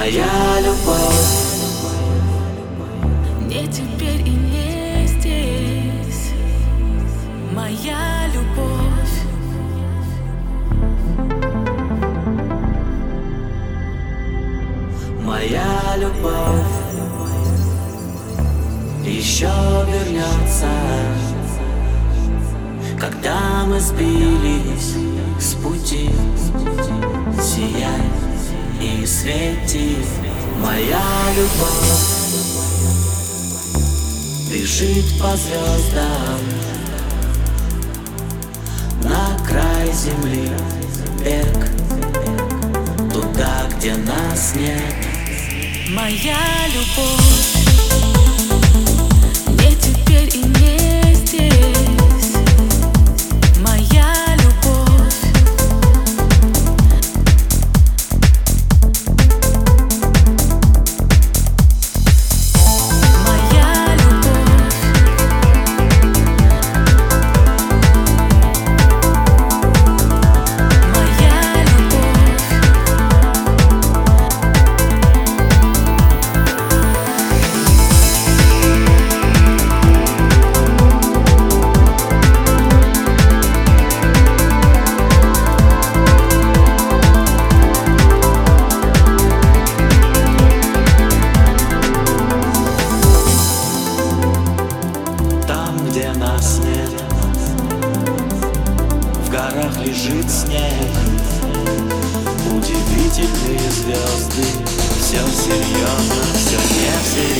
Моя любовь. Не теперь и не здесь. Моя любовь. Моя любовь. Еще вернется, когда мы сбились с пути. Свети, моя любовь. Бежит по звездам на край земли. Бег туда, где нас нет. Моя любовь. Не теперь и не нет В горах лежит снег. Удивительные звезды. Все серьезно, все не всерьез